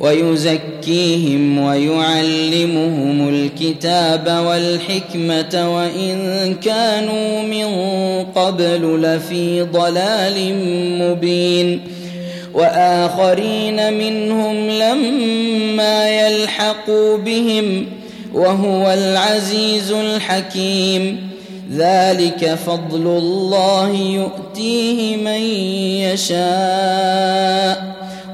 ويزكيهم ويعلمهم الكتاب والحكمة وإن كانوا من قبل لفي ضلال مبين وآخرين منهم لما يلحقوا بهم وهو العزيز الحكيم ذلك فضل الله يؤتيه من يشاء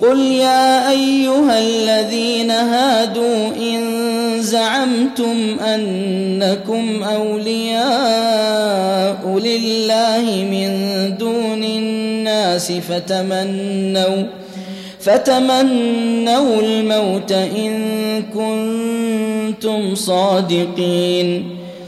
قل يا أيها الذين هادوا إن زعمتم أنكم أولياء لله من دون الناس فتمنوا فتمنوا الموت إن كنتم صادقين.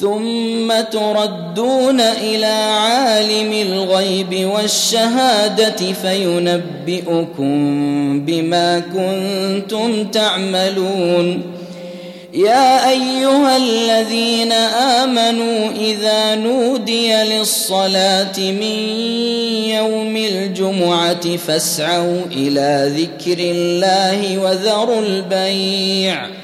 ثم تردون إلى عالم الغيب والشهادة فينبئكم بما كنتم تعملون. يا أيها الذين آمنوا إذا نودي للصلاة من يوم الجمعة فاسعوا إلى ذكر الله وذروا البيع.